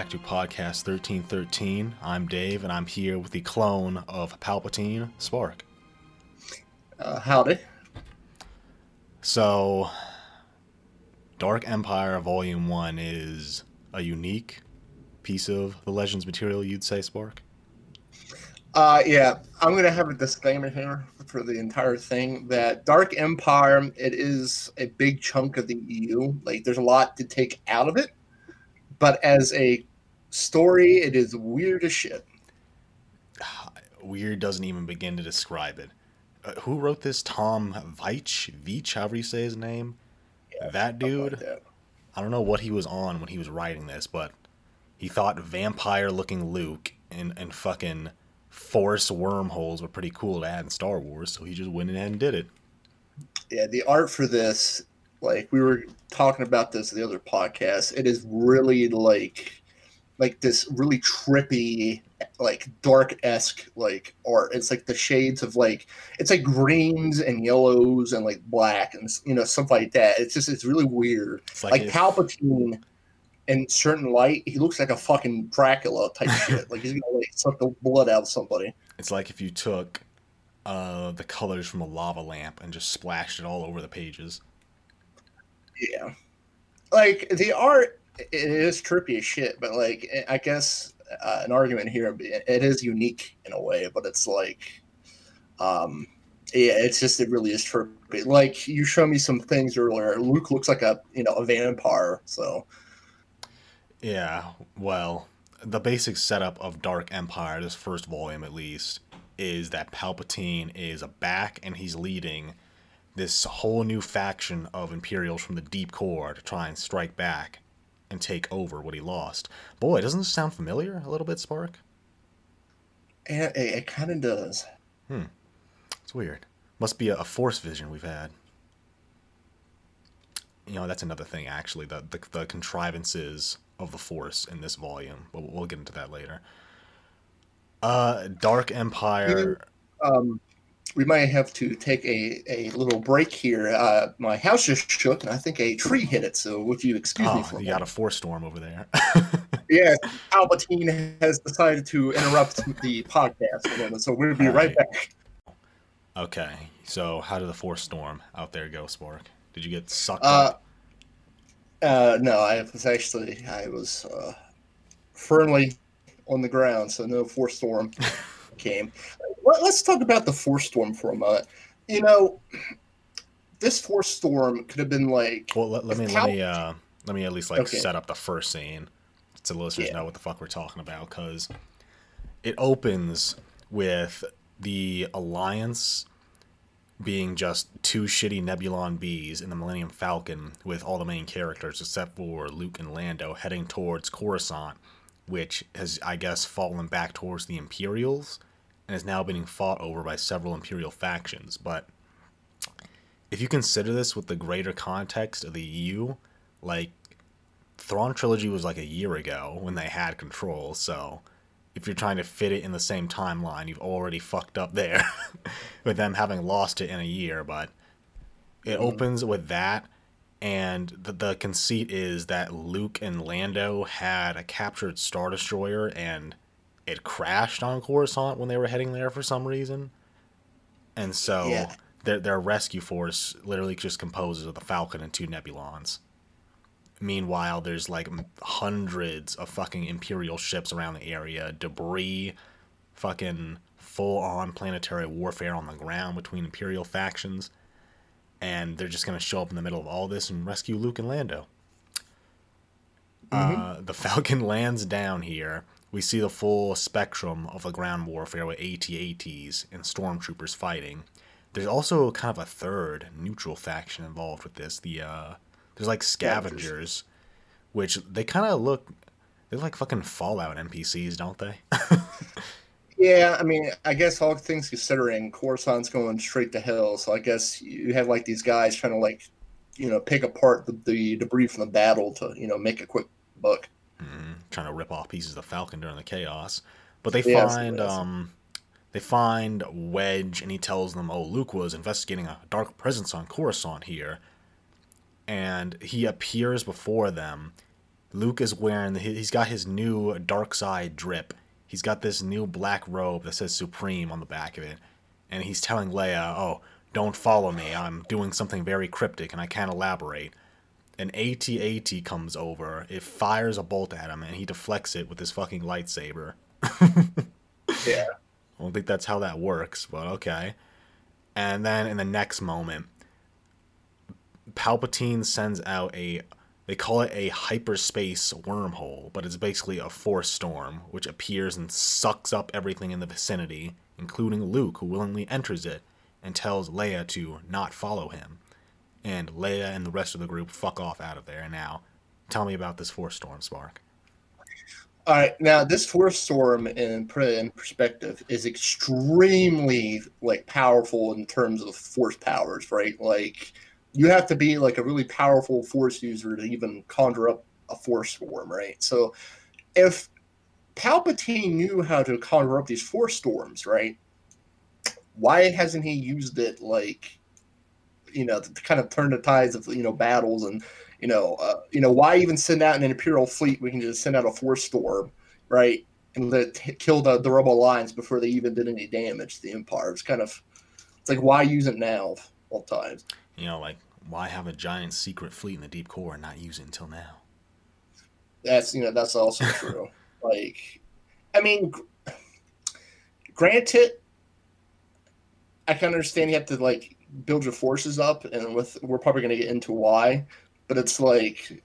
Back to Podcast 1313. I'm Dave, and I'm here with the clone of Palpatine, Spark. Uh, howdy. So, Dark Empire Volume 1 is a unique piece of the Legends material, you'd say, Spark? Uh, yeah, I'm gonna have a disclaimer here for the entire thing that Dark Empire it is a big chunk of the EU. Like, there's a lot to take out of it, but as a story, it is weird as shit. Weird doesn't even begin to describe it. Uh, who wrote this? Tom Veitch, Veitch, however you say his name. Yeah, that dude. Like that. I don't know what he was on when he was writing this, but he thought vampire-looking Luke and and fucking force wormholes were pretty cool to add in Star Wars, so he just went ahead and did it. Yeah, the art for this, like we were talking about this in the other podcast, it is really like like this really trippy, like dark esque like art. It's like the shades of like it's like greens and yellows and like black and you know stuff like that. It's just it's really weird. It's Like, if- Palpatine in certain light, he looks like a fucking Dracula type shit. Like he's gonna like suck the blood out of somebody. It's like if you took uh, the colors from a lava lamp and just splashed it all over the pages. Yeah. Like the art, it is trippy as shit, but like I guess uh, an argument here, it is unique in a way, but it's like, um, yeah, it's just it really is trippy. Like you showed me some things earlier. Luke looks like a you know a vampire, so Yeah, well, the basic setup of Dark Empire, this first volume at least, is that Palpatine is back and he's leading this whole new faction of Imperials from the deep core to try and strike back and take over what he lost. Boy, doesn't this sound familiar a little bit, Spark? it, it, it kind of does. Hmm. It's weird. Must be a, a force vision we've had. You know, that's another thing, actually. The, the, the contrivances of the force in this volume. But we'll, we'll get into that later. Uh, Dark Empire. Um, we might have to take a, a little break here. Uh, my house just shook, and I think a tree hit it. So, would you excuse me Oh, for you got a force storm over there. Yes, Palpatine has decided to interrupt the podcast for a moment, so we'll be right Alright. back. okay, so how did the force storm out there go, Spark? Did you get sucked Uh, up? Uh, no, I was actually I was uh, firmly on the ground, so no force storm came. Let, let's talk about the force storm for a moment. You know, this force storm could have been like Well, let, let me if let me uh let me at least like Okay. set up the first scene so the listeners Yeah. know what the fuck we're talking about because it opens with the alliance being just two shitty Nebulon-Bs in the Millennium Falcon with all the main characters except for Luke and Lando heading towards Coruscant, which has I guess fallen back towards the Imperials and is now being fought over by several Imperial factions, but if you consider this with the greater context of the EU, like Thrawn trilogy was like a year ago when they had control, so if you're trying to fit it in the same timeline, you've already fucked up there with them having lost it in a year, but it Mhm. opens with that and the, the conceit is that Luke and Lando had a captured Star Destroyer and it crashed on Coruscant when they were heading there for some reason. And so Yeah. their their rescue force literally just composes of the Falcon and two Nebulons. Meanwhile, there's like hundreds of fucking Imperial ships around the area, debris, fucking full on planetary warfare on the ground between Imperial factions, and they're just gonna show up in the middle of all this and rescue Luke and Lando. Uh, the Falcon lands down here. We see the full spectrum of the ground warfare with AT-ATs and stormtroopers fighting. There's also kind of a third neutral faction involved with this. The uh, there's like Scavengers. which they kind of look. They're like fucking Fallout NPCs, don't they? Yeah, I mean, I guess all things considering, Coruscant's going straight to hell. So I guess you have like these guys trying to like, you know, pick apart the, the debris from the battle to you know make a quick buck. Mhm, trying to rip off pieces of the Falcon during the chaos. But they Yes, find yes. um they find Wedge and he tells them, "Oh, Luke was investigating a dark presence on Coruscant here." And he appears before them Luke is wearing he's got his new dark side drip. He's got this new black robe that says Supreme on the back of it, and he's telling Leia, "Oh, don't follow me. I'm doing something very cryptic and I can't elaborate." An AT-AT comes over, it fires a bolt at him, and he deflects it with his fucking lightsaber. yeah. I don't think that's how that works, but okay. And then in the next moment, Palpatine sends out a they call it a hyperspace wormhole, but it's basically a force storm which appears and sucks up everything in the vicinity, including Luke, who willingly enters it and tells Leia to not follow him. And Leia and the rest of the group fuck off out of there. And now, tell me about this force storm, Spark. All right, now this force storm, and put it in perspective, is extremely like powerful in terms of force powers, right? Like you have to be like a really powerful force user to even conjure up a force storm, right? So if Palpatine knew how to conjure up these force storms, right? Why hasn't he used it like you know to kind of turn the tides of you know battles and you know, uh, you know, why even send out an imperial fleet? We can just send out a force storm, right, and let it kill the, the rebel lines before they even did any damage to the empire. It's kind of, it's like why use it now all times? You know, like why have a giant secret fleet in the deep core and not use it until now? That's you know that's also true. like, I mean, granted, I can understand you have to like build your forces up, and with we're probably going to get into why but it's like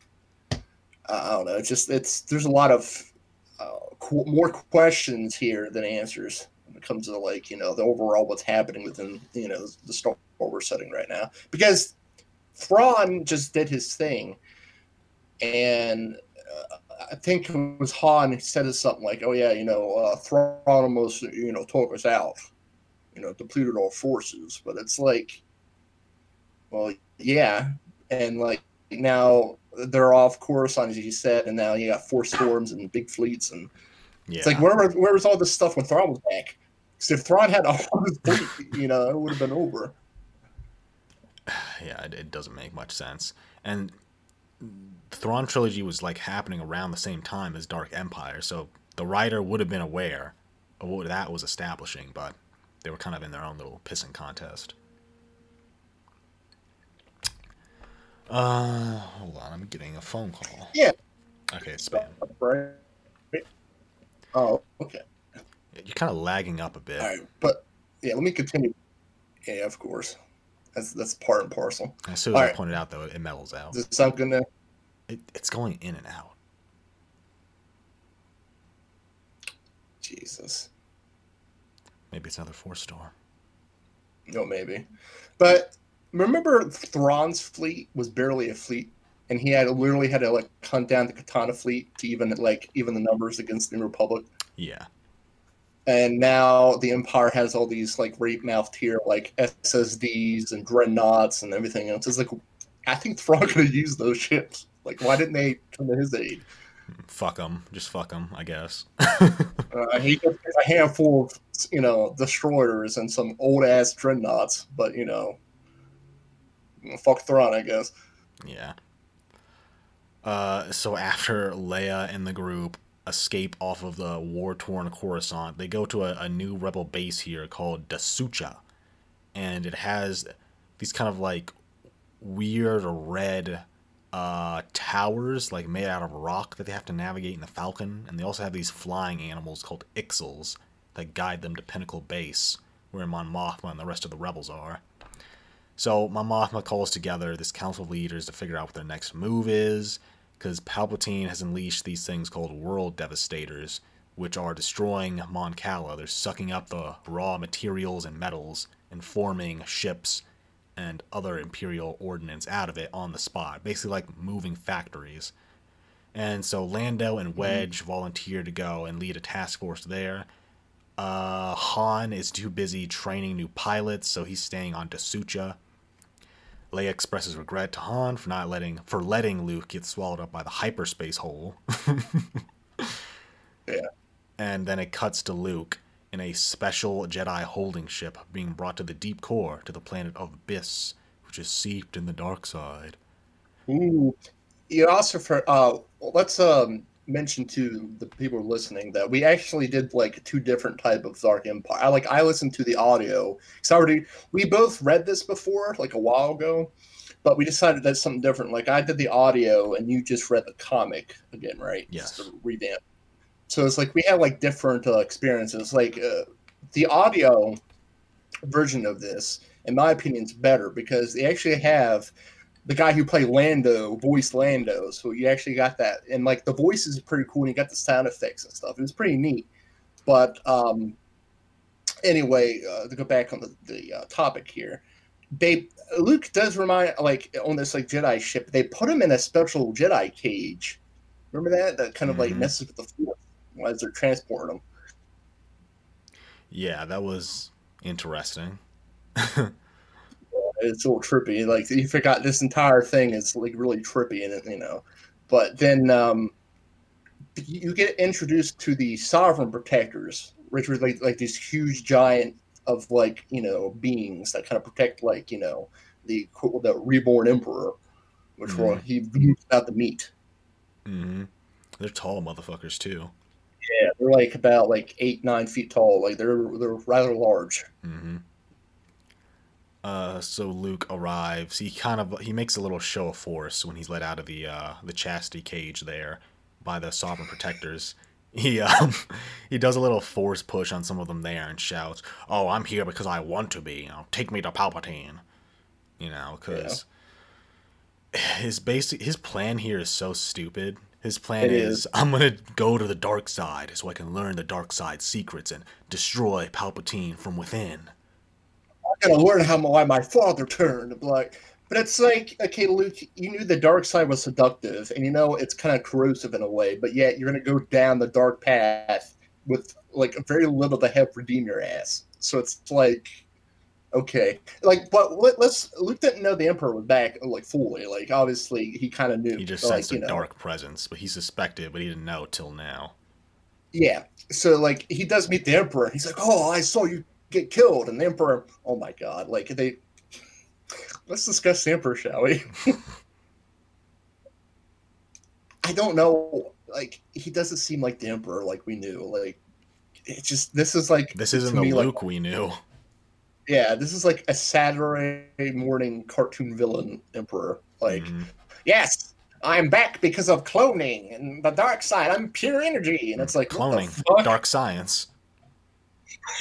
I don't know. It's just it's there's a lot of uh, qu- more questions here than answers when it comes to like you know the overall what's happening within you know the Star Wars setting right now because Thrawn just did his thing, and uh, I think it was Han said something like, "Oh yeah, you know uh, Thrawn almost you know took us out, you know depleted all forces," but it's like, well, yeah, and like now they're off Coruscant, as you said, and now you got force storms and big fleets, and yeah. it's like where where was all this stuff when Thrawn was back? Because if Thrawn had all his fleet, you know, it would have been over. Yeah, it, it doesn't make much sense, and the Thrawn trilogy was like happening around the same time as Dark Empire, so the writer would have been aware of what that was establishing, but they were kind of in their own little pissing contest. Uh, hold on. I'm getting a phone call. Yeah. Okay, it's spam. Right. Oh, okay. You're kind of lagging up a bit. All right, but yeah, let me continue. Yeah, of course. That's that's part and parcel. As soon as All I right. pointed out, though, it mellows out. Does it sound good now? It, it's going in and out. Jesus. Maybe it's another four star. No, maybe. But remember Thrawn's fleet was barely a fleet, and he had literally had to like hunt down the Katana fleet to even like even the numbers against the New Republic. Yeah. And now the Empire has all these like rape mouthed here, like SSDs and dreadnoughts and everything else. It's like I think Thrawn could have used those ships. Like, why didn't they come to his aid? Fuck them, just fuck them, I guess. uh, he has a handful of you know destroyers and some old ass dreadnoughts, but you know fuck Thrawn, I guess. Yeah. Uh, so after Leia and the group escape off of the war torn Coruscant, they go to a, a new rebel base here called Da Soocha. And it has these kind of like weird red uh, towers, like made out of rock, that they have to navigate in the Falcon. And they also have these flying animals called Ixlls that guide them to Pinnacle Base, where Mon Mothma and the rest of the rebels are. So Mon Mothma calls together this council of leaders to figure out what their next move is, because Palpatine has unleashed these things called World Devastators, which are destroying Mon Cala. They're sucking up the raw materials and metals and forming ships and other Imperial ordnance out of it on the spot, basically like moving factories. And so Lando and mm-hmm. Wedge mm-hmm. volunteer to go and lead a task force there. Uh, Han is too busy training new pilots, so he's staying on Da Soocha. Leia expresses regret to Han for not letting for letting Luke get swallowed up by the hyperspace hole. yeah. And then it cuts to Luke in a special Jedi holding ship being brought to the deep core to the planet of Byss, which is seeped in the dark side. Ooh. You also for uh let's um mention to the people listening that we actually did like two different type of Dark Empire. I like I listened to the audio because already we both read this before like a while ago, but we decided that's something different. Like I did the audio and you just read the comic again, right? Yes. Just to revamp. So it's like we have like different uh, experiences. Like uh, the audio version of this, in my opinion, is better because they actually have the guy who played Lando voiced Lando, so you actually got that, and like the voice is pretty cool, and you got the sound effects and stuff. It was pretty neat. But um, anyway, uh, to go back on the, the uh, topic here, they Luke does remind like on this like Jedi ship, they put him in a special Jedi cage. Remember that that kind of like Mhm. messes with the force as they're transporting him. Yeah, that was interesting. it's a little trippy. Like you forgot this entire thing is like really trippy and you know. But then um you get introduced to the sovereign protectors, which were like like these huge giant of like, you know, beings that kind of protect like, you know, the the reborn emperor, which were he used out the meat. Mm-hmm. They're tall motherfuckers too. Yeah, they're like about like eight, nine feet tall. Like they're they're rather large. Mm-hmm. Uh, so Luke arrives. He kind of he makes a little show of force when he's let out of the uh, the chastity cage there by the sovereign protectors. He um he does a little force push on some of them there and shouts, "Oh, I'm here because I want to be. You know, take me to Palpatine." You know, because his basic his plan here is so stupid. His plan is, is. I'm gonna go to the dark side so I can learn the dark side secrets and destroy Palpatine from within. I'm gonna learn how why my father turned. Like, but it's like, okay, Luke, you knew the dark side was seductive, and you know it's kind of corrosive in a way, but yet you're gonna go down the dark path with like very little to help redeem your ass. So it's like, okay, like, but let, let's. Luke didn't know the Emperor was back like fully. Like, obviously, he kind of knew. He just like, sensed a dark presence, but he suspected, but he didn't know till now. Yeah. So like he does meet the Emperor. He's like, "Oh, I saw you get killed," and the Emperor. Oh my God! Like they. Let's discuss the Emperor, shall we? I don't know. Like he doesn't seem like the Emperor like we knew. Like it just this is like This isn't the me, like- Luke we knew. Yeah, this is like a Saturday morning cartoon villain Emperor. Like Mhm. yes. I'm back because of cloning and the dark side. I'm pure energy, and it's like cloning, dark science.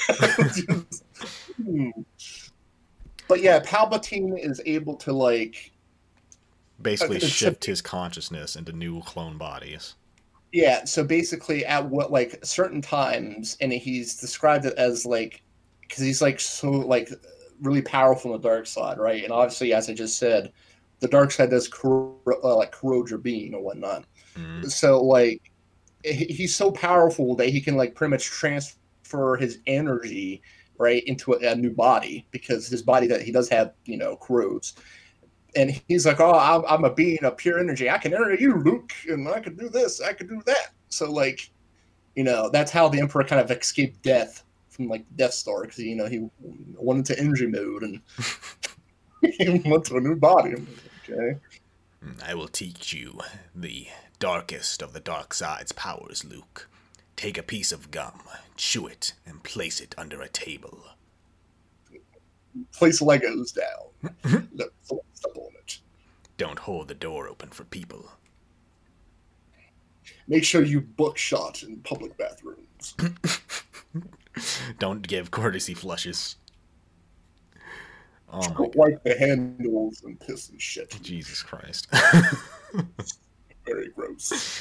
But yeah, Palpatine is able to like Basically, shift his consciousness into new clone bodies. yeah, so basically at what like certain times and he's described it as like cuz he's like so like really powerful in the dark side, right? And obviously as I just said, the dark side does corro- uh, like corrode your being or whatnot. Mhm. So like he- he's so powerful that he can like pretty much transfer his energy right into a, a new body because his body that he does have you know corrodes and he's like oh I'm, I'm a being of pure energy i can enter you luke and i can do this i can do that so like you know that's how the emperor kind of escaped death from like death star because you know he went into energy mode and he went to a new body okay I will teach you the darkest of the dark side's powers, Luke. Take a piece of gum, chew it, and place it under a table. place legos down step on it Don't hold the door open for people. make sure you buckshot in public bathrooms. Don't give courtesy flushes. Oh wipe the handles and piss and shit. Jesus Christ. Very gross.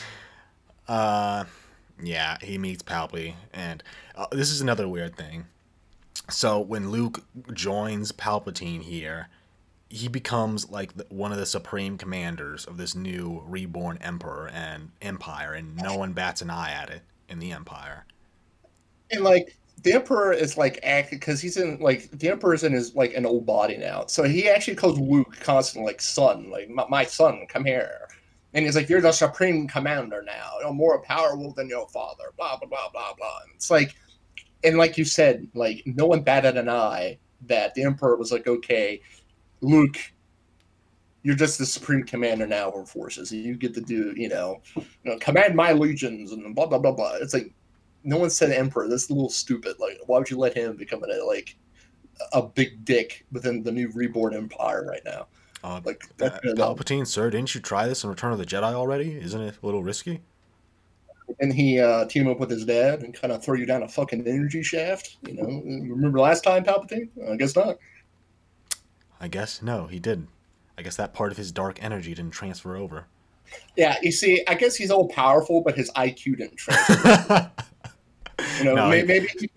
Uh, yeah, he meets Palpy, and uh, this is another weird thing. So when Luke joins Palpatine here, he becomes like the, one of the supreme commanders of this new reborn emperor and empire, and no one bats an eye at it in the empire. And like the emperor is like acting because he's in like the emperor's in his like an old body now, so he actually calls Luke constantly like son, like my, my son, come here. And he's like, "You're the supreme commander now. You're more powerful than your father." Blah blah blah blah blah. And it's like, and like you said, like no one batted an eye that the emperor was like, "Okay, Luke, you're just the supreme commander now of forces. You get to do, you know, you know, command my legions and blah blah blah blah. It's like no one said emperor. That's a little stupid. Like, why would you let him become a like a big dick within the new reborn empire right now? Uh, Like, uh, kinda dumb. Palpatine, sir, didn't you try this in Return of the Jedi already? Isn't it a little risky? and he uh, team up with his dad and kind of throw you down a fucking energy shaft. You know, remember last time Palpatine? I guess not. I guess no, he didn't. I guess that part of his dark energy didn't transfer over. Yeah, you see, I guess he's all powerful, but his IQ didn't transfer. You know, No, may- he- maybe he,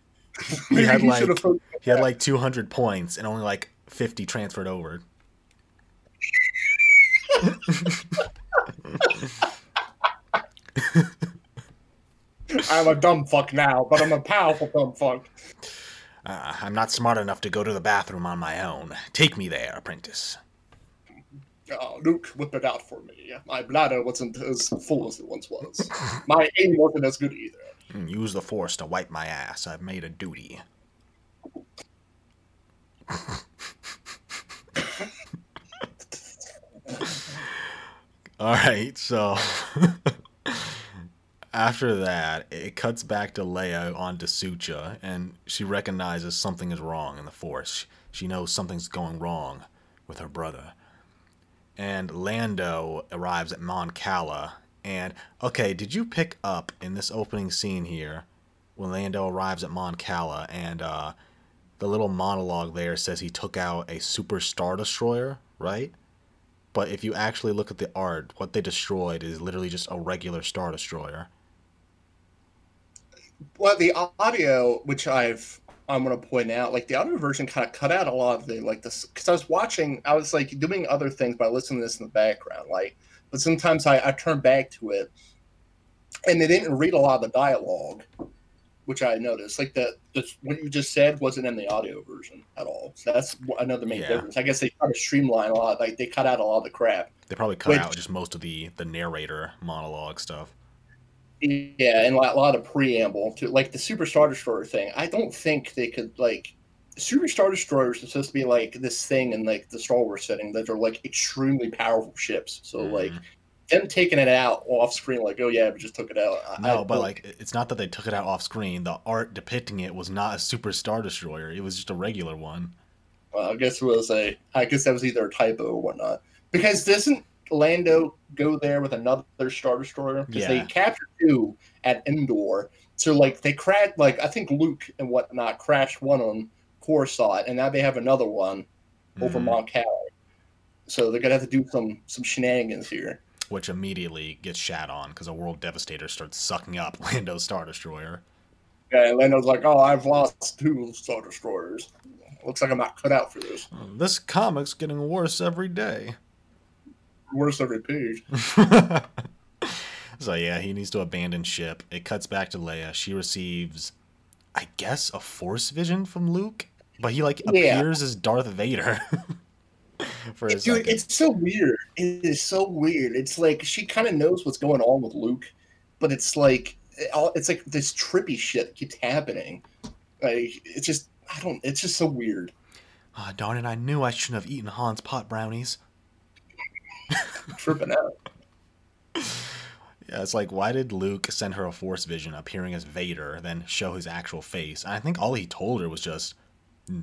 maybe had he like he had like 200 points and only like 50 transferred over. I'm a dumb fuck now, but I'm a powerful dumb fuck. Uh, I'm not smart enough to go to the bathroom on my own. Take me there, apprentice. Oh, Luke, whip it out for me. My bladder wasn't as full as it once was. My aim wasn't as good either. Use the force to wipe my ass. I've made a duty. All right, so after that, it cuts back to Leia on Da Soocha, and she recognizes something is wrong in the Force. She knows something's going wrong with her brother. And Lando arrives at Mon Cala, and okay, did you pick up in this opening scene here when Lando arrives at Mon Cala and uh, the little monologue there says he took out a super star destroyer, right? But if you actually look at the art, what they destroyed is literally just a regular star destroyer. Well, the audio, which I've I'm gonna point out, like the audio version kind of cut out a lot of the like this because I was watching, I was like doing other things by listening to this in the background, like. But sometimes I, I turn back to it, and they didn't read a lot of the dialogue, which I noticed. Like the, the what you just said wasn't in the audio version at all. So that's another main Yeah. difference. I guess they try to streamline a lot. Like they cut out a lot of the crap. They probably cut Which- out just most of the the narrator monologue stuff. Yeah, and a lot, a lot of preamble to like the Super Star Destroyer thing. I don't think they could like Super Star Destroyers are supposed to be like this thing in like the Star Wars setting that are like extremely powerful ships. So like Mhm. them taking it out off screen, like oh yeah, we just took it out. I- No, I but like it's not that they took it out off screen. The art depicting it was not a super star destroyer. It was just a regular one. well, I guess was a. I guess that was either a typo or whatnot. Because doesn't Lando go there with another Star Destroyer? Because they Yeah. captured two at Endor. So like they crashed. Like I think Luke and whatnot crashed one on Coruscant, and now they have another one over Mhm. Mon Cala. So they're gonna have to do some some shenanigans here. Which immediately gets shat on because a world devastator starts sucking up Lando's star destroyer. Yeah, and Lando's like, "Oh, I've lost two Star Destroyers. Looks like I'm not cut out for this. This comic's getting worse every day. Worse every page." so yeah, he needs to abandon ship. It cuts back to Leia. She receives, I guess, a force vision from Luke, but he like Yeah. appears as Darth Vader. For Dude, second. it's so weird. It is so weird. It's like she kind of knows what's going on with Luke, but it's like it's like this trippy shit keeps happening. Like it's just I don't. It's just so weird. Ah, darn it! I knew I shouldn't have eaten Han's pot brownies. tripping out. Yeah, it's like why did Luke send her a force vision appearing as Vader, then show his actual face? And I think all he told her was just,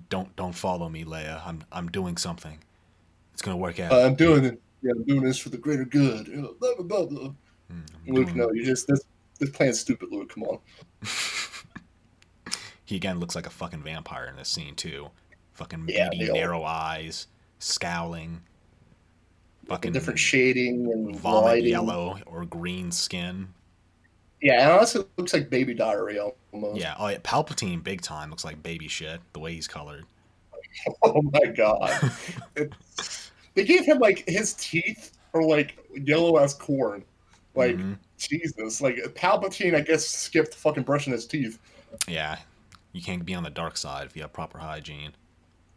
"Don't don't follow me, Leia. I'm I'm doing something. It's gonna work out." I'm doing it. Yeah, I'm doing this for the greater good. Blah, blah, blah, blah. Mm, Luke, doing- no, you just this this plan's stupid. Luke, come on. He again looks like a fucking vampire in this scene too. Fucking Yeah, beady, narrow eyes, scowling, fucking Different shading and vomit lighting. yellow or green skin. Yeah, and honestly, it looks like baby diarrhea almost. Yeah, oh yeah, Palpatine big time looks like baby shit the way he's colored. Oh my god. They gave him like his teeth are like yellow as corn. Like Mhm. Jesus, like Palpatine, I guess skipped fucking brushing his teeth. Yeah, you can't be on the dark side if you have proper hygiene.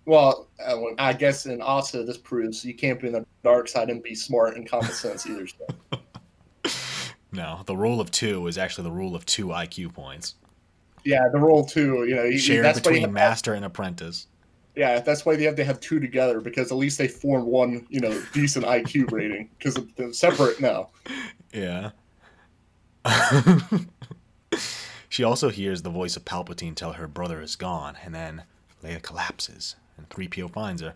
Well, uh, well, I guess, and also this proves you can't be on the dark side and be smart and common sense either. So. No, the rule of two is actually the rule of two IQ points. Yeah, the role too. You know, he, Shared that's between master and apprentice. Yeah, that's why they have to have two together because at least they form one, you know, decent IQ rating. Because they're separate now. Yeah. she also hears the voice of Palpatine tell her brother is gone, and then Leia collapses, and 3PO finds her.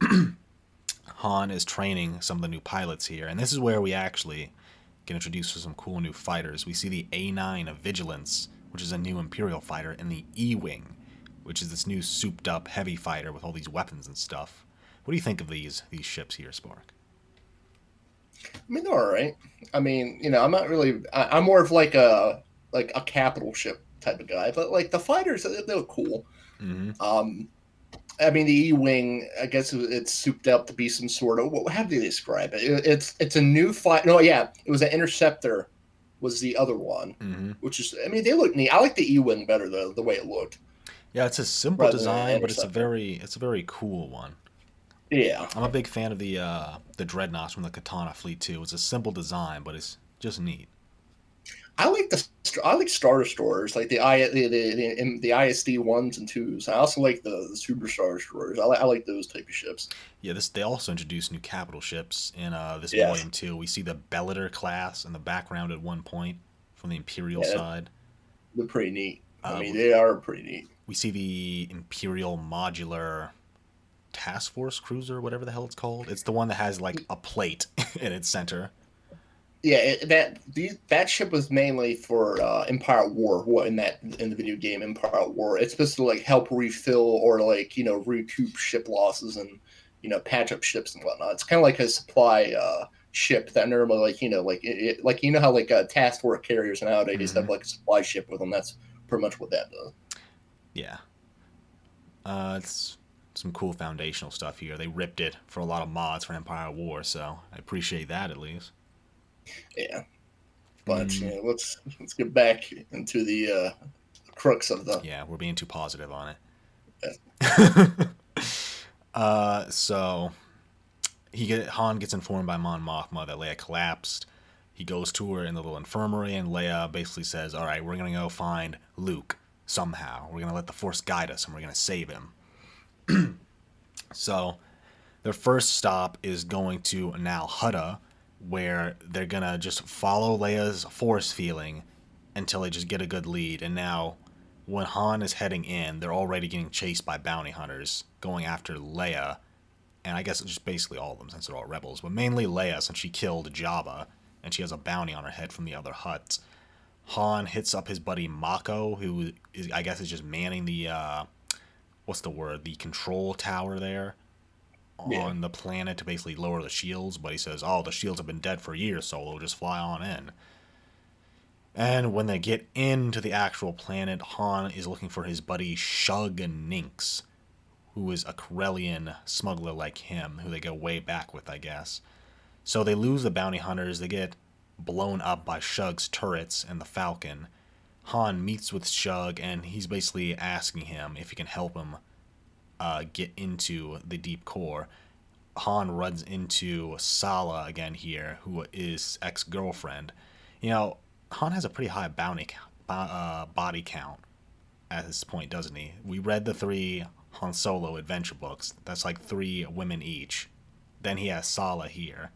Han is training some of the new pilots here, and this is where we actually get introduced to some cool new fighters. We see the A9 of Vigilance, which is a new Imperial fighter, and the E Wing, which is this new souped up heavy fighter with all these weapons and stuff. What do you think of these these ships here, Spark? I mean, they're all right. I mean, you know, I'm not really. I, am more of like a like a capital ship type of guy, but like the fighters, they're, cool. Mm-hmm. Um, I mean, the E wing. I guess it's souped up to be some sort of. How do they describe it? It's it's a new fight. No, yeah, it was an interceptor. Was the other one, mm-hmm. which is. I mean, they look neat. I like the E wing better though, the way it looked. Yeah, it's a simple design, but it's a very it's a very cool one. Yeah, I'm a big fan of the uh, the dreadnoughts from the Katana fleet too. It's a simple design, but it's just neat. I like the I like Star Destroyers, like the I the the, the, the ISD ones and twos. I also like the, the Super Star Destroyers. I like I like those type of ships. Yeah, this they also introduced new capital ships in uh, this yeah. volume too. We see the Bellator class in the background at one point from the Imperial yeah, side. They're pretty neat. I uh, mean, they are pretty neat. We see the Imperial modular task force cruiser, whatever the hell it's called. It's the one that has like a plate in its center yeah, it, that these, that ship was mainly for uh, Empire War. What in that in the video game Empire War? It's supposed to like help refill or like you know recoup ship losses and you know patch up ships and whatnot. It's kind of like a supply uh, ship that normally like you know like it, like you know how like uh, task force carriers nowadays mm-hmm. have like a supply ship with them. That's pretty much what that does. Yeah, uh, it's some cool foundational stuff here. They ripped it for a lot of mods for Empire War, so I appreciate that at least. Yeah, but mm. yeah, let's let's get back into the uh, crux of the. Yeah, we're being too positive on it. Yeah. uh, so he get Han gets informed by Mon Mothma that Leia collapsed. He goes to her in the little infirmary, and Leia basically says, "All right, we're gonna go find Luke somehow. We're gonna let the Force guide us, and we're gonna save him." so, their first stop is going to Nal Hutta, where they're gonna just follow Leia's force feeling until they just get a good lead. And now, when Han is heading in, they're already getting chased by bounty hunters going after Leia, and I guess just basically all of them since they're all rebels, but mainly Leia since she killed Jabba and she has a bounty on her head from the other Hutts. Han hits up his buddy Mako, who is I guess is just manning the uh, what's the word the control tower there yeah. on the planet to basically lower the shields, but he says, "Oh, the shields have been dead for years, Solo. Just fly on in." And when they get into the actual planet, Han is looking for his buddy Shug Ninx, who is a Corellian smuggler like him, who they go way back with, I guess. So they lose the bounty hunters. They get blown up by Shug's turrets and the Falcon. Han meets with Shug, and he's basically asking him if he can help him uh, get into the deep core. Han runs into Salla again here, who is ex girlfriend. You know, Han has a pretty high bounty uh, body count at this point, doesn't he? We read the three Han Solo adventure books. That's like three women each. Then he has Salla here.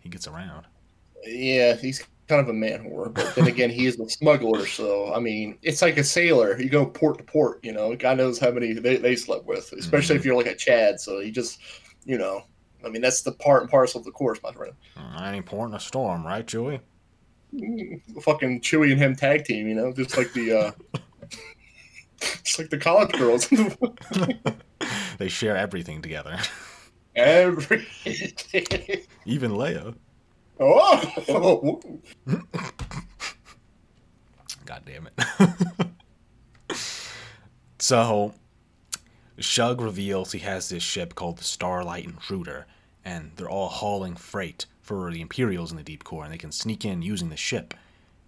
He gets around. Yeah, he's kind of a man whore, but then again, he is a smuggler. So I mean, it's like a sailor. You go port to port. You know, God knows how many they, they slept with, especially mm-hmm. if you're like a Chad. So he just, you know, I mean, that's the part and parcel of the course, my friend. Any port in a storm, right, Chewy? Mm, fucking Chewy and him tag team. You know, just like the. uh Just like the college girls. they share everything together. Everything. Even Leia. Oh! God damn it. so, Shug reveals he has this ship called the Starlight Intruder, and they're all hauling freight for the Imperials in the Deep Core, and they can sneak in using the ship.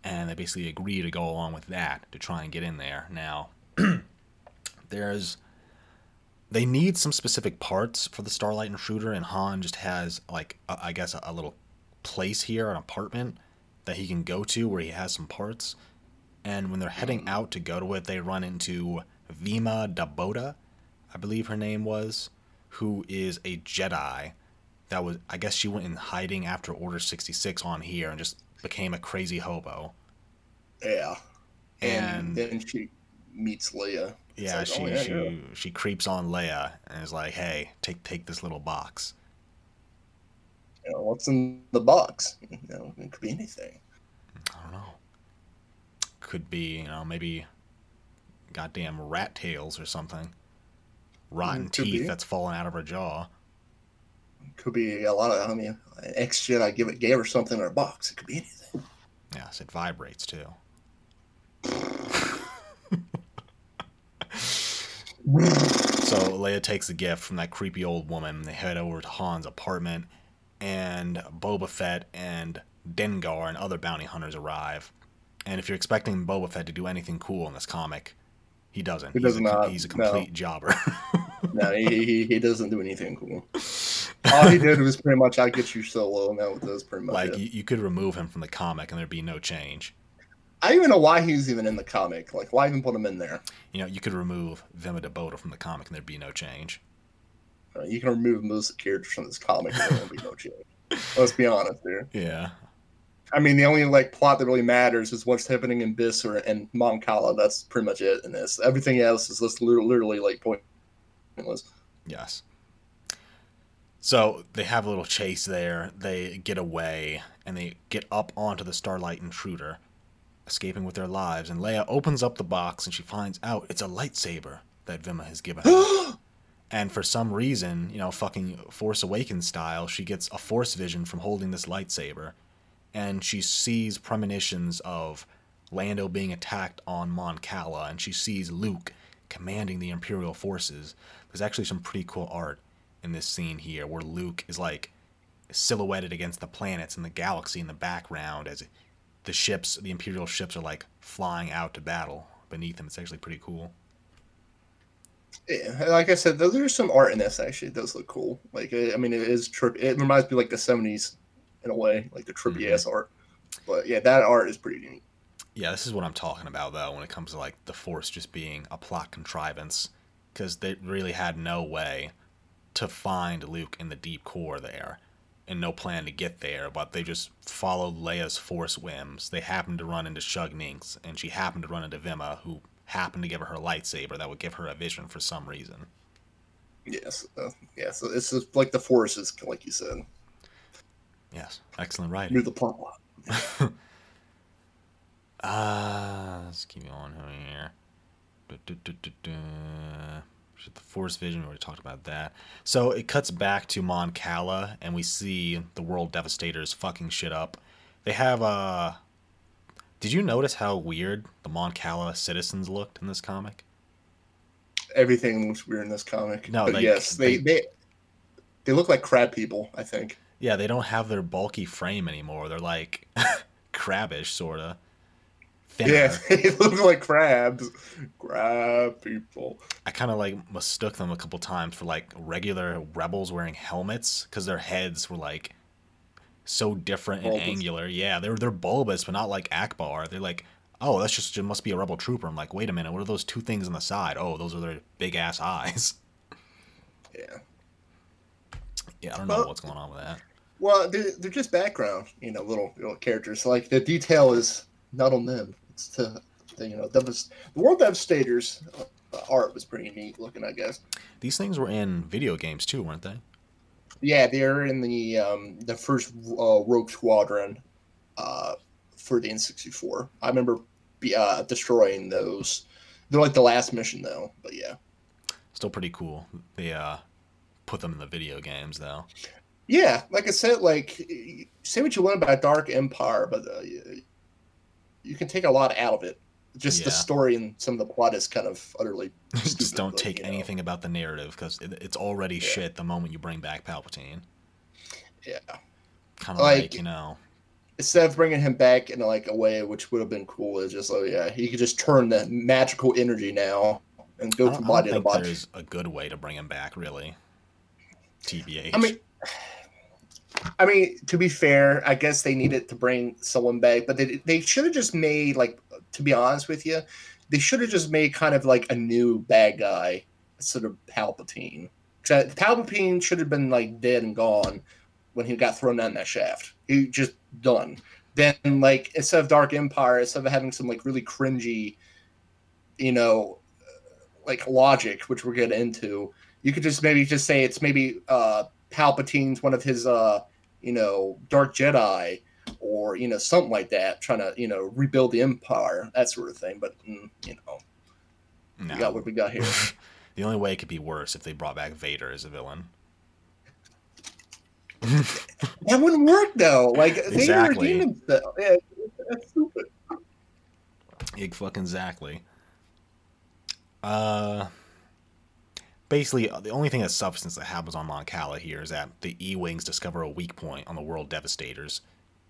And they basically agree to go along with that to try and get in there. Now, there's. They need some specific parts for the Starlight Intruder, and Han just has, like, a, I guess, a, a little place here, an apartment that he can go to where he has some parts. And when they're heading mm. out to go to it, they run into Vima-Da-Boda, I believe her name was, who is a Jedi. That was, I guess she went in hiding after Order 66 on here and just became a crazy hobo. Yeah. And, And- then she meets Leia. Yeah, like, oh, she oh, yeah, she yeah. she creeps on Leia and is like, "Hey, take take this little box." You know, what's in the box? You know, it could be anything. I don't know. Could be, you know, maybe goddamn rat tails or something. Rotten could teeth be. that's fallen out of her jaw. Could be a lot of. I mean, an ex Jedi give it gave her something in her box. It could be anything. Yes, it vibrates too. So Leia takes the gift from that creepy old woman. They head over to Han's apartment, and Boba Fett and Dengar and other bounty hunters arrive. And if you're expecting Boba Fett to do anything cool in this comic, he doesn't. He he's does a, not, He's a no. complete jobber. No, he, he he doesn't do anything cool. All he did was pretty much I get you solo, and that was pretty much like it. you, you could remove him from the comic, and there'd be no change. I don't even know why he's even in the comic. Like, why even put him in there? You know, you could remove Vima Boda from the comic, and there'd be no change. Uh, you can remove most of the characters from this comic, and there won't be no change. Let's be honest here. Yeah. I mean, the only like plot that really matters is what's happening in Bissor and Mon Cala. That's pretty much it in this. Everything else is just literally, literally like pointless. Yes. So they have a little chase there. They get away and they get up onto the Starlight Intruder, escaping with their lives. And Leia opens up the box and she finds out it's a lightsaber that Vima has given her. and for some reason, you know, fucking Force Awakens style, she gets a Force vision from holding this lightsaber. And she sees premonitions of Lando being attacked on Mon Cala, and she sees Luke commanding the Imperial forces. There's actually some pretty cool art in this scene here where Luke is like silhouetted against the planets and the galaxy in the background as the ships, the Imperial ships, are like flying out to battle beneath him. It's actually pretty cool. Yeah, like I said, though, there's some art in this. Actually, it does look cool. Like, I I mean, it is trip. It reminds me like the '70s in a way, like the trippy Mm-hmm. ass art. But yeah, that art is pretty neat. Yeah, this is what I'm talking about though when it comes to like the Force just being a plot contrivance because they really had no way to find Luke in the deep core there and no plan to get there, but they just followed Leia's Force whims. They happened to run into Shug Ninx and she happened to run into Vima who happened to give her her lightsaber that would give her a vision for some reason. Yes, uh, yeah. So it's just like the forces, like you said, Yes, excellent writing. knew the plot. Uh, let's keep going here. Du- du- du- du- du. The Force Vision, we already talked about that. So it cuts back to Mon Cala, and we see the World Devastators fucking shit up. They have Uh... Did you notice how weird the Mon Cala citizens looked in this comic? Everything looks weird in this comic. No, but like, yes, they, they- they they look like crab people. I think. Yeah, they don't have their bulky frame anymore. They're like crabbish, sorta. Thinner. Yeah, they look like crabs. Crab people. I kind of like mistook them a couple times for like regular rebels wearing helmets because their heads were like so different and angular. Yeah, they're they're bulbous, but not like Ackbar. They're like, oh, that's just it must be a rebel trooper. I'm like, wait a minute, what are those two things on the side? Oh, those are their big ass eyes. Yeah. Yeah, I don't know Well- what's going on with that. Well, they're, they're just background, you know, little little characters. Like the detail is not on them. It's to the, you know, Devas- the World Devastators uh, art was pretty neat looking, I guess. These things were in video games too, weren't they? Yeah, they're in the um, the first uh, Rogue Squadron uh, for the N64. I remember be, uh, destroying those. They're like the last mission though, but yeah, Still pretty cool. They uh put them in the video games though. yeah. Like I said, like say what you want about Dark Empire, but uh, you, you can take a lot out of it. Just the story and some of the plot is kind of utterly. Just don't take you know, anything about the narrative because it, it's already Yeah. shit the moment you bring back Palpatine. Yeah. Kind of like, Like- you know, instead of bringing him back in like a way which would have been cool, is just oh yeah, he could just turn the magical energy now and go from body to body. there's a good way to bring him back, really. TBH. I mean, I mean, to be fair, I guess they needed to bring someone back, but they they should have just made like, to be honest with you, they should have just made kind of like a new bad guy, instead of Palpatine. Palpatine should have been like dead and gone when he got thrown down that shaft. He just done. Then like instead of Dark Empire, instead of having some like really cringy, you know, like logic, which we're getting into, you could just maybe just say it's maybe uh Palpatine's one of his uh you know Dark Jedi or you know something like that, trying to you know rebuild the Empire, that sort of thing. But mm, you know, No. we got what we got here. the only way it could be worse if they brought back Vader as a villain. that wouldn't work though. Like Vader Exactly. redeemed himself. Yeah, that's stupid. Ig fucking exactly. Uh, basically, uh, the only thing of substance that happens on Mon Cala here is that the E-wings discover a weak point on the World Devastators,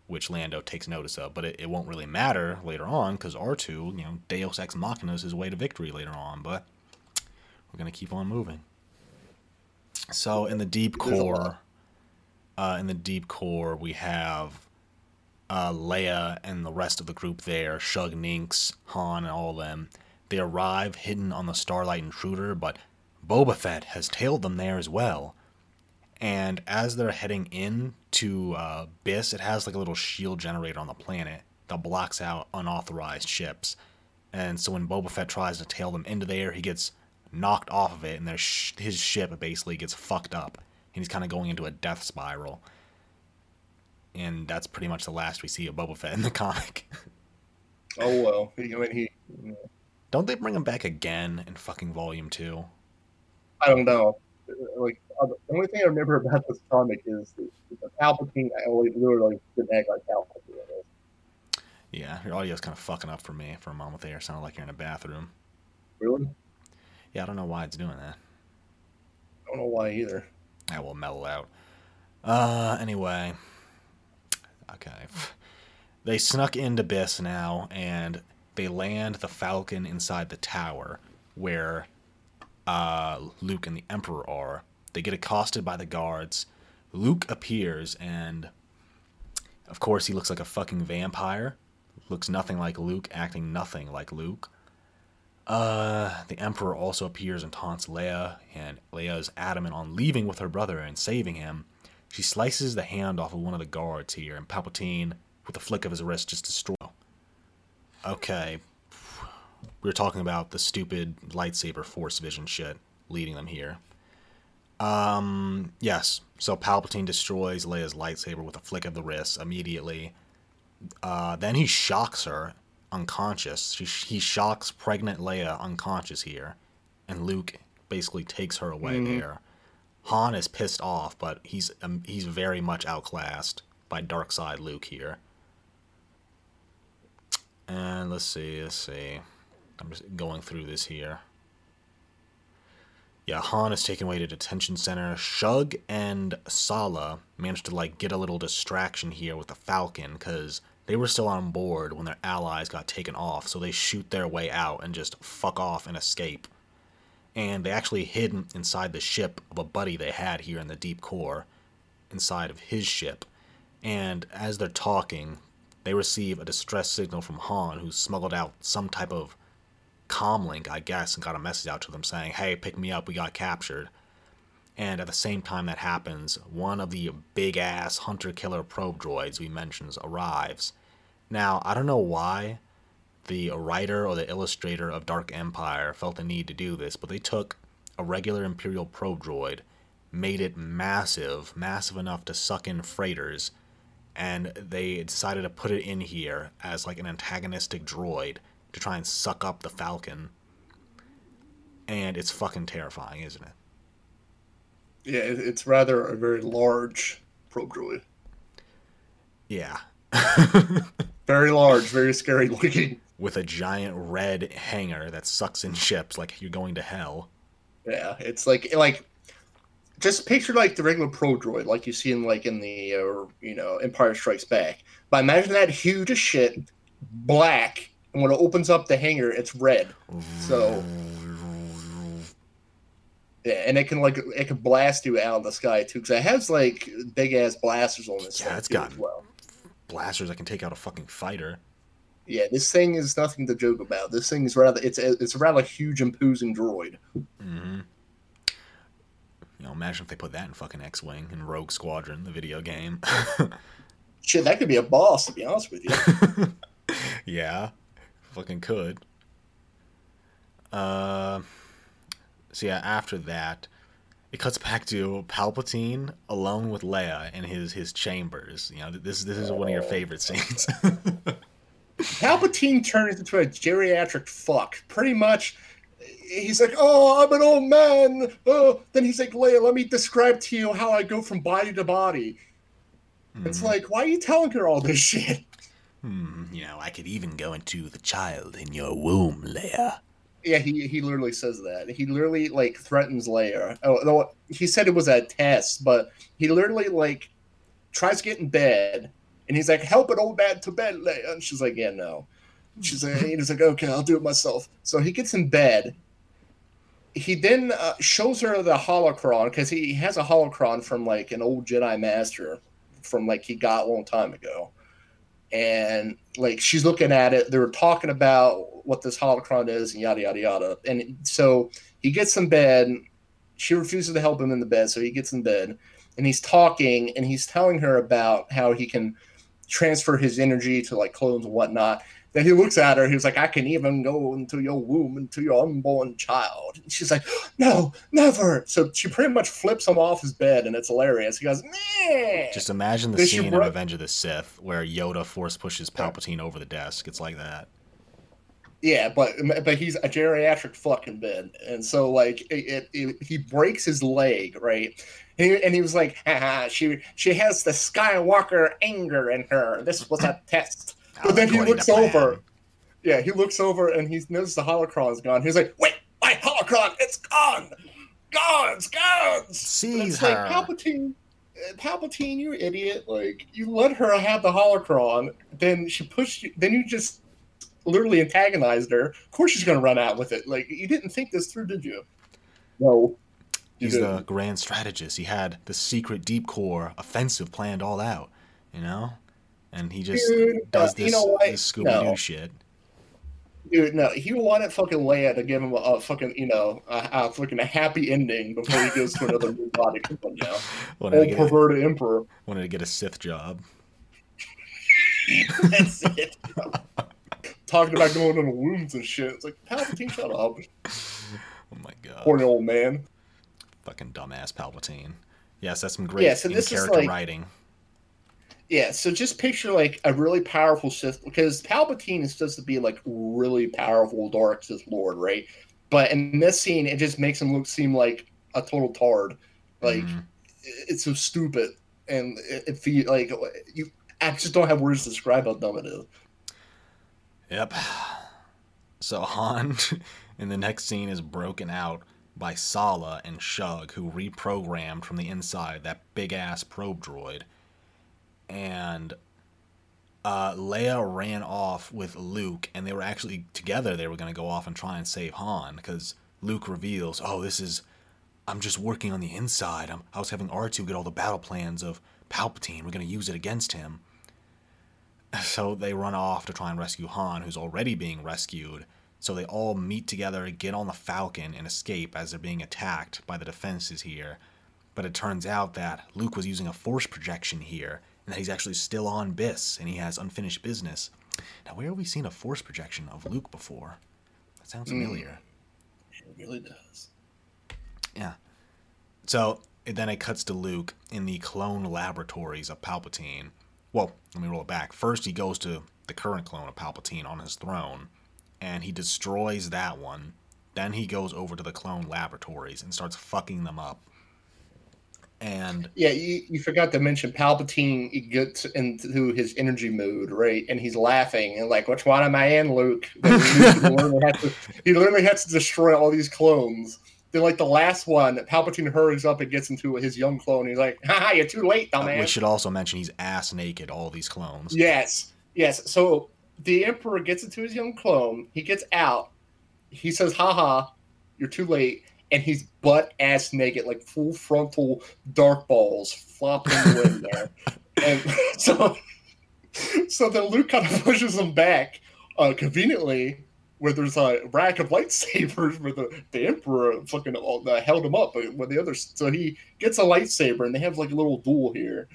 which Lando takes notice of. But it, it won't really matter later on because R2, you know, Deus Ex Machina is his way to victory later on. But we're gonna keep on moving. So in the deep core, uh, in the deep core, we have uh, Leia and the rest of the group there, Shug Ninx, Han, and all of them. They arrive hidden on the Starlight Intruder, but Boba Fett has tailed them there as well. And as they're heading in to uh, Byss, it has like a little shield generator on the planet that blocks out unauthorized ships. And so when Boba Fett tries to tail them into there, he gets knocked off of it, and their sh- his ship basically gets fucked up. And he's kind of going into a death spiral and that's pretty much the last we see of Boba Fett in the comic. Oh well. I mean, he. Don't they bring him back again in fucking Volume Two? I don't know. Like uh, the only thing I remember about this comic is the, the Palpatine. I only literally didn't act like Palpatine. Yeah, your audio's kind of fucking up for me for a moment there. It sounded like you're in a bathroom. Really? Yeah, I don't know why it's doing that. I don't know why either. I will mellow out. Uh, anyway. Okay. They snuck into Byss now, and they land the Falcon inside the tower where uh, Luke and the Emperor are. They get accosted by the guards. Luke appears, and of course, he looks like a fucking vampire. Looks nothing like Luke, acting nothing like Luke. Uh, the Emperor also appears and taunts Leia, and Leia is adamant on leaving with her brother and saving him. She slices the hand off of one of the guards here, and Palpatine, with a flick of his wrist, just destroy. Okay, we were talking about the stupid lightsaber force vision shit leading them here. Um, yes. So Palpatine destroys Leia's lightsaber with a flick of the wrist immediately. Uh, then he shocks her unconscious. She, he shocks pregnant Leia unconscious here, and Luke basically takes her away Mhm. there. Han is pissed off, but he's um, he's very much outclassed by Dark Side Luke here. And let's see, let's see. I'm just going through this here. Yeah, Han is taken away to detention center. Shug and Salla managed to like get a little distraction here with the Falcon because they were still on board when their allies got taken off. So they shoot their way out and just fuck off and escape. And they actually hid inside the ship of a buddy they had here in the deep core, inside of his ship. And as they're talking, they receive a distress signal from Han, who smuggled out some type of comlink, I guess, and got a message out to them saying, "Hey, pick me up. We got captured." And at the same time that happens, one of the big ass hunter killer probe droids we mentioned arrives. Now, I don't know why the writer or the illustrator of Dark Empire felt the need to do this, but they took a regular Imperial probe droid, made it massive, massive enough to suck in freighters, and they decided to put it in here as like an antagonistic droid to try and suck up the Falcon. And it's fucking terrifying, isn't it? Yeah, it's rather a very large probe droid. Yeah. Very large, very scary looking. With a giant red hanger that sucks in ships like you're going to hell. Yeah, it's like like just picture like the regular pro droid, like you see in like in the uh, you know Empire Strikes Back. But imagine that huge as shit, black, and when it opens up the hangar, it's red. So yeah, and it can like it can blast you out of the sky too, because it has like big ass blasters on this. Yeah, it's too, got- well. blasters that can take out a fucking fighter. Yeah, this thing is nothing to joke about. This thing is rather it's a, it's a rather huge imposing droid. Mm-hmm. You know, imagine if they put that in fucking X-wing and Rogue Squadron, the video game. Shit, that could be a boss. To be honest with you. yeah, fucking could. Uh, so yeah, after that, it cuts back to Palpatine alone with Leia in his his chambers. You know, this this is one of your favorite scenes. Palpatine turns into a geriatric fuck. Pretty much, he's like, "Oh, I'm an old man." Oh, then he's like, "Leia, let me describe to you how I go from body to body." Mm. It's like, why are you telling her all this shit? Hmm, you know, I could even go into the child in your womb, Leia. Yeah, he he literally says that. He literally like threatens Leia. Oh, no, he said it was a test, but he literally like tries to get in bed, and he's like, "Help an old man to bed, Leia," and she's like, "Yeah, no." She's like, he's like, "Okay, I'll do it myself." So he gets in bed. He then uh, shows her the holocron because he has a holocron from like an old Jedi master from like he got a long time ago and like she's looking at it. They're talking about what this holocron is and yada yada yada. And so he gets in bed. She refuses to help him in the bed so he gets in bed and he's talking and he's telling her about how he can transfer his energy to like clones and whatnot then he looks at her. He's like, I can even go into your womb, into your unborn child. And she's like, No, never. So she pretty much flips him off his bed, and it's hilarious. He goes, Meh. Just imagine the this scene in Revenge of the Sith where Yoda force pushes Palpatine over the desk. It's like that. Yeah, but but he's a geriatric fucking bed, and so like it, it, it he breaks his leg, right? And he, and he was like, Haha, she she has the Skywalker anger in her. This was a test. But then he looks over. Yeah, he looks over and he notices the holocron is gone. He's like, "Wait, my holocron, it's gone, gone, it's gone." Seize her. Like Palpatine, Palpatine, you idiot! Like you let her have the holocron, then she pushed you. Then you just literally antagonized her. Of course, she's gonna run out with it. Like you didn't think this through, did you? No. He's the grand strategist. He had the secret deep core offensive planned all out. You know and he just Dude, does this, you know this Scooby Doo no. shit. Dude, no, he wanted fucking Leia to give him a, a fucking, you know, a, a, fucking a happy ending before he goes to another new body. Come on now, old perverted a, emperor wanted to get a Sith job. That's it. Talking about going into wounds and shit. It's like Palpatine, shut up. Oh my god, poor old man. Fucking dumbass Palpatine. Yes, that's some great yeah, so this character is like, writing yeah, so just picture like a really powerful Sith because Palpatine is supposed to be like really powerful dark Sith Lord, right? But in this scene, it just makes him look seem like a total tard. Like mm. it's so stupid, and it, it like you. I just don't have words to describe how dumb it is. Yep. So Han in the next scene is broken out by Salla and Shug, who reprogrammed from the inside that big ass probe droid and uh, Leia ran off with Luke, and they were actually together. They were going to go off and try and save Han because Luke reveals, "Oh, this is I'm just working on the inside. I'm, I was having R2 get all the battle plans of Palpatine. We're going to use it against him." So they run off to try and rescue Han, who's already being rescued. So they all meet together, get on the Falcon, and escape as they're being attacked by the defenses here. But it turns out that Luke was using a force projection here, and that he's actually still on Byss and he has unfinished business. Now, where have we seen a force projection of Luke before? That sounds hmm. familiar. Mm, it really does. Yeah. So it, then it cuts to Luke in the clone laboratories of Palpatine. Well, let me roll it back. First, he goes to the current clone of Palpatine on his throne, and he destroys that one. Then he goes over to the clone laboratories and starts fucking them up and yeah, you, you forgot to mention Palpatine gets into his energy mood, right? And he's laughing and like, which one am I in, Luke? he, literally to, he literally has to destroy all these clones. Then, like the last one, Palpatine hurries up and gets into his young clone. He's like, "Ha you're too late, dumbass." Uh, we should also mention he's ass naked. All these clones. Yes, yes. So the Emperor gets into his young clone. He gets out. He says, "Haha, you're too late." And he's butt ass naked, like full frontal dark balls flopping in there. And so, so then Luke kind of pushes him back uh, conveniently where there's a rack of lightsabers where the, the emperor fucking uh, held him up but with the other, So he gets a lightsaber and they have like a little duel here.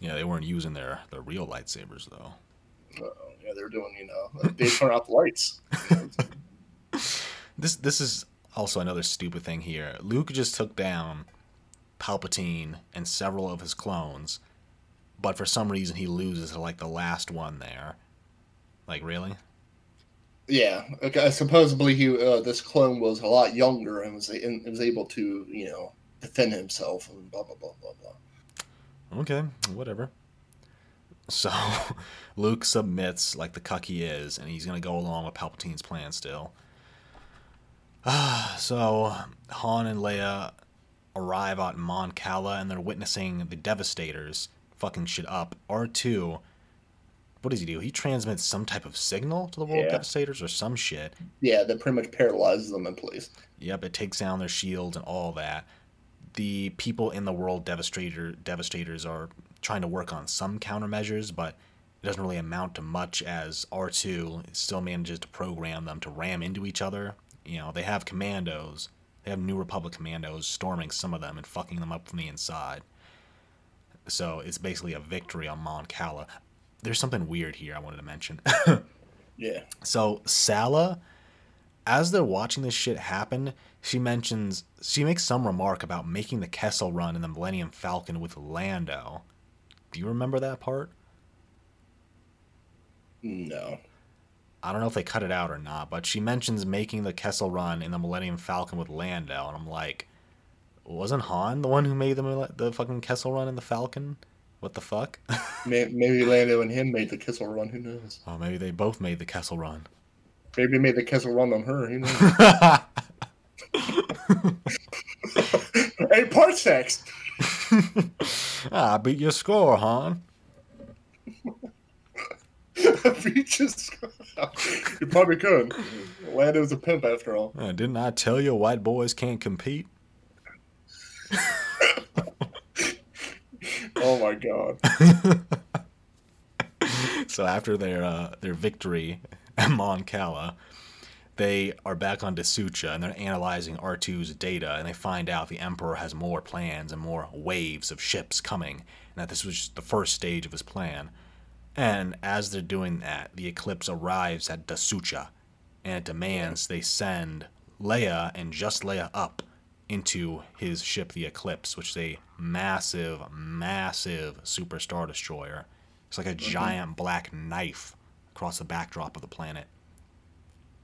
Yeah, they weren't using their their real lightsabers though. Uh, yeah, they're doing you know they turn out the lights. this this is also another stupid thing here. Luke just took down Palpatine and several of his clones, but for some reason he loses to like the last one there. Like really? Yeah, okay, supposedly he uh, this clone was a lot younger and was and was able to you know defend himself and blah blah blah blah blah. Okay, whatever. So Luke submits like the cuck he is, and he's gonna go along with Palpatine's plan still. so Han and Leia arrive at Mon Cala, and they're witnessing the Devastators fucking shit up. R2 what does he do? He transmits some type of signal to the world yeah. devastators or some shit. Yeah, that pretty much paralyzes them in place. Yep, it takes down their shields and all that. The people in the world devastator devastators are trying to work on some countermeasures, but it doesn't really amount to much as R2 still manages to program them to ram into each other. You know, they have commandos. They have New Republic commandos storming some of them and fucking them up from the inside. So it's basically a victory on Mon Cala there's something weird here I wanted to mention. yeah. So Salla, as they're watching this shit happen, she mentions she makes some remark about making the Kessel run in the Millennium Falcon with Lando. Do you remember that part? No. I don't know if they cut it out or not, but she mentions making the Kessel run in the Millennium Falcon with Lando, and I'm like, wasn't Han the one who made the the fucking Kessel run in the Falcon? What the fuck? maybe Lando and him made the Kessel Run. Who knows? Oh, maybe they both made the Kessel Run. Maybe they made the Kessel Run on her. Who knows? hey, part sex. I beat your score, Han. You probably could. Lando's a pimp after all. Uh, didn't I tell you white boys can't compete? oh my god. so after their uh, their victory at Mon Cala, they are back on Da Soocha and they're analyzing R2's data and they find out the Emperor has more plans and more waves of ships coming and that this was just the first stage of his plan. And as they're doing that, the Eclipse arrives at Da Soocha and it demands they send Leia and just Leia up into his ship, the Eclipse, which is a massive, massive super star destroyer. It's like a mm-hmm. giant black knife across the backdrop of the planet.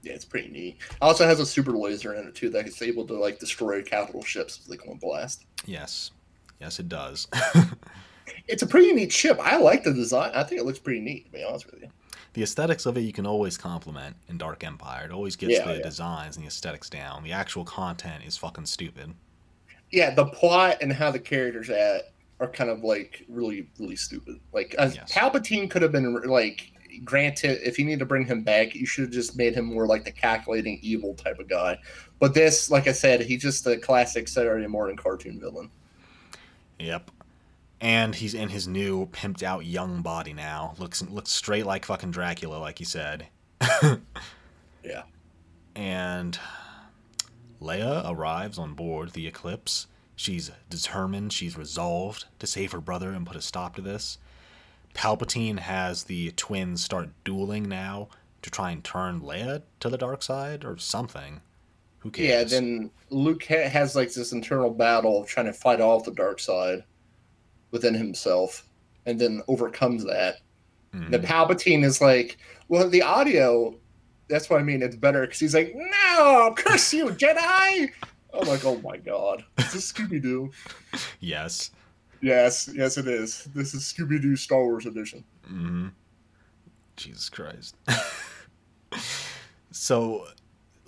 Yeah, it's pretty neat. It also has a super laser in it too that is able to like destroy capital ships they go and blast. Yes, yes, it does. it's a pretty neat ship. I like the design. I think it looks pretty neat. To be honest with you the aesthetics of it you can always compliment in Dark Empire. It always gets yeah, the yeah. designs and the aesthetics down. The actual content is fucking stupid. Yeah, the plot and how the characters at are kind of like really really stupid. Like uh, yes. Palpatine could have been like granted if you need to bring him back, you should have just made him more like the calculating evil type of guy. But this, like I said, he's just a classic Saturday morning cartoon villain. Yep and he's in his new pimped out young body now. Looks looks straight like fucking Dracula, like you said. yeah. And Leia arrives on board the Eclipse. She's determined, she's resolved to save her brother and put a stop to this. Palpatine has the twins start dueling now to try and turn Leia to the dark side or something. Who cares? Yeah, then Luke has like this internal battle of trying to fight off the dark side within himself and then overcomes that. Mm-hmm. The Palpatine is like, well, the audio, that's what I mean. It's better because he's like, no, curse you, Jedi. I'm like, oh my god, is this Scooby Doo? Yes. Yes, yes, it is. This is Scooby Doo Star Wars edition. Mm-hmm. Jesus Christ. so,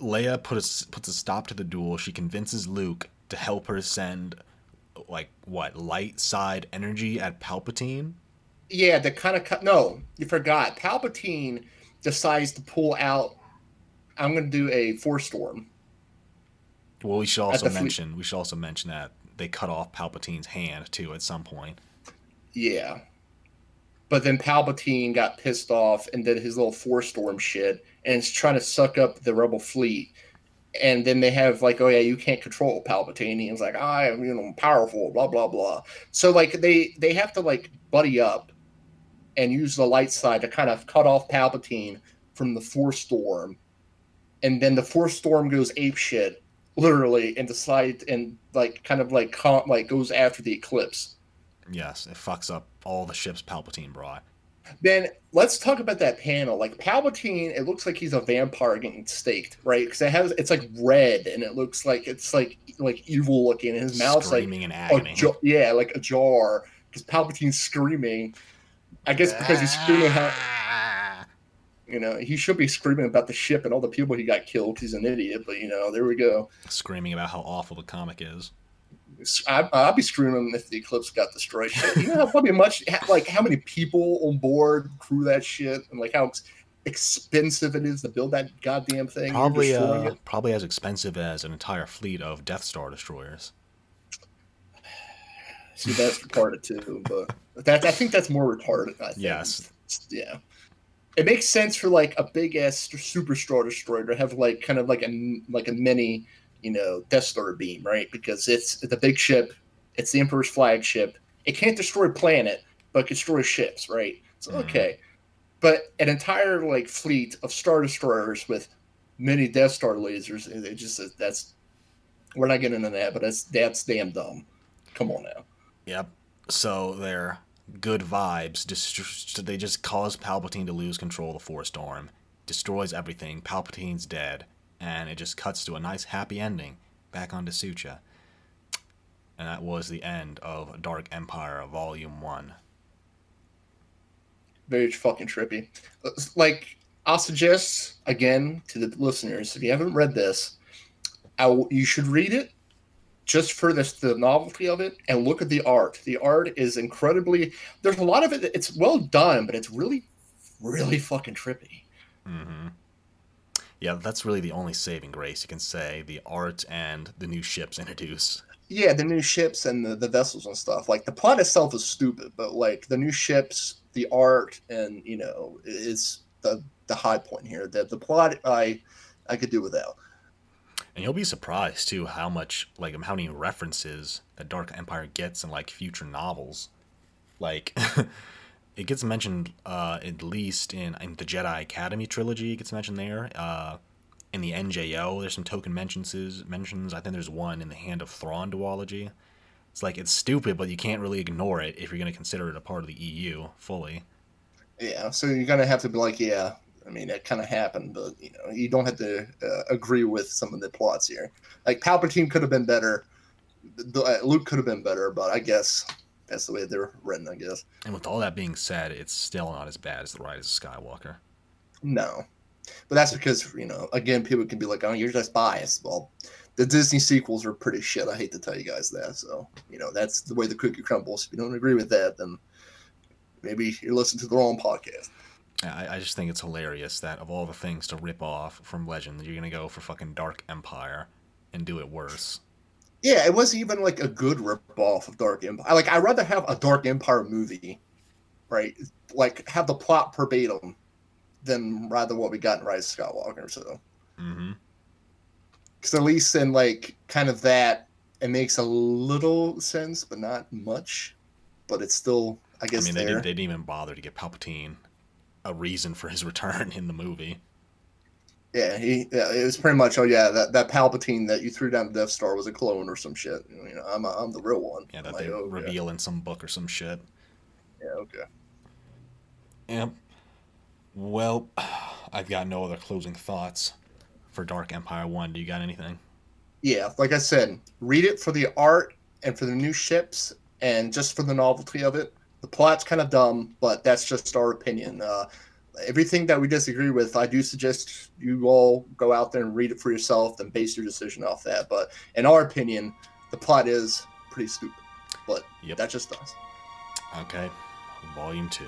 Leia put a, puts a stop to the duel. She convinces Luke to help her send like what light side energy at Palpatine. Yeah, the kind of cut. No, you forgot. Palpatine decides to pull out. I'm going to do a force storm. Well, we should also mention we should also mention that they cut off Palpatine's hand too at some point. Yeah. but then Palpatine got pissed off and did his little force storm shit, and is trying to suck up the Rebel fleet. And then they have like, oh yeah, you can't control Palpatine. He's like, I am, you know, powerful, blah blah blah. So like they they have to like buddy up and use the light side to kind of cut off Palpatine from the Force Storm, and then the Force Storm goes ape shit, literally, and decide and like kind of like con- like goes after the Eclipse. Yes, it fucks up all the ships Palpatine brought. Then let's talk about that panel. Like Palpatine, it looks like he's a vampire getting staked, right? Because it has it's like red and it looks like it's like like evil looking. And his mouth's like in agony. yeah, like a jar. Because Palpatine's screaming. I guess because he's screaming how ah. you know, he should be screaming about the ship and all the people he got killed. He's an idiot, but you know, there we go. Screaming about how awful the comic is. I, I'd be screaming if the Eclipse got destroyed. You know how probably much, like how many people on board crew that shit, and like how expensive it is to build that goddamn thing. Probably, uh, probably as expensive as an entire fleet of Death Star destroyers. See, that's retarded too, but that I think that's more retarded. I think. Yes. Yeah it makes sense for like a big ass super star destroyer to have like kind of like a like a mini, you know, Death Star beam, right? Because it's the big ship, it's the Emperor's flagship. It can't destroy a planet, but it can destroy ships, right? So mm-hmm. okay, but an entire like fleet of star destroyers with many Death Star lasers, it just that's we're not getting into that, but that's that's damn dumb. Come on now. Yep. So they're good vibes. they just cause Palpatine to lose control of the Force Storm, destroys everything. Palpatine's dead, and it just cuts to a nice happy ending back on Da Soocha. And that was the end of Dark Empire Volume One. Very fucking trippy. Like I'll suggest again to the listeners, if you haven't read this, I, you should read it just for this the novelty of it and look at the art. The art is incredibly. There's a lot of it. It's well done, but it's really, really fucking trippy. Mm-hmm. Yeah, that's really the only saving grace you can say. The art and the new ships introduce. Yeah, the new ships and the, the vessels and stuff. Like the plot itself is stupid, but like the new ships, the art, and you know, is the the high point here. The the plot I I could do without. And you'll be surprised too how much like how many references that Dark Empire gets in like future novels. Like it gets mentioned uh, at least in, in the Jedi Academy trilogy. It gets mentioned there. Uh, in the NJO, there's some token mentions. Mentions. I think there's one in the Hand of Thrawn duology. It's like it's stupid, but you can't really ignore it if you're going to consider it a part of the EU fully. Yeah, so you're gonna have to be like, yeah, I mean, it kind of happened, but you know, you don't have to uh, agree with some of the plots here. Like Palpatine could have been better, uh, Luke could have been better, but I guess that's the way they're written. I guess. And with all that being said, it's still not as bad as the Rise of Skywalker. No, but that's because you know, again, people can be like, "Oh, you're just biased." Well, the Disney sequels are pretty shit. I hate to tell you guys that. So you know, that's the way the cookie crumbles. If you don't agree with that, then maybe you're listening to the wrong podcast. I, I just think it's hilarious that of all the things to rip off from Legend, you're gonna go for fucking Dark Empire and do it worse. Yeah, it wasn't even like a good rip off of Dark Empire. Like I'd rather have a Dark Empire movie, right? Like have the plot verbatim than rather what we got in Rise of Skywalker. So, mm-hmm. because at least in like kind of that, it makes a little sense, but not much. But it's still, I guess. I mean, they didn't, they didn't even bother to get Palpatine a reason for his return in the movie. Yeah, he yeah, it was pretty much oh yeah that, that Palpatine that you threw down the Death Star was a clone or some shit. You know, I'm a, I'm the real one. Yeah, that like, they oh, reveal yeah. in some book or some shit. Yeah. Okay. Yep. Well, I've got no other closing thoughts for Dark Empire One. Do you got anything? Yeah, like I said, read it for the art and for the new ships and just for the novelty of it the plot's kind of dumb, but that's just our opinion. Uh, everything that we disagree with, I do suggest you all go out there and read it for yourself and base your decision off that. But in our opinion, the plot is pretty stupid. But yep. that's just us. Okay, volume two.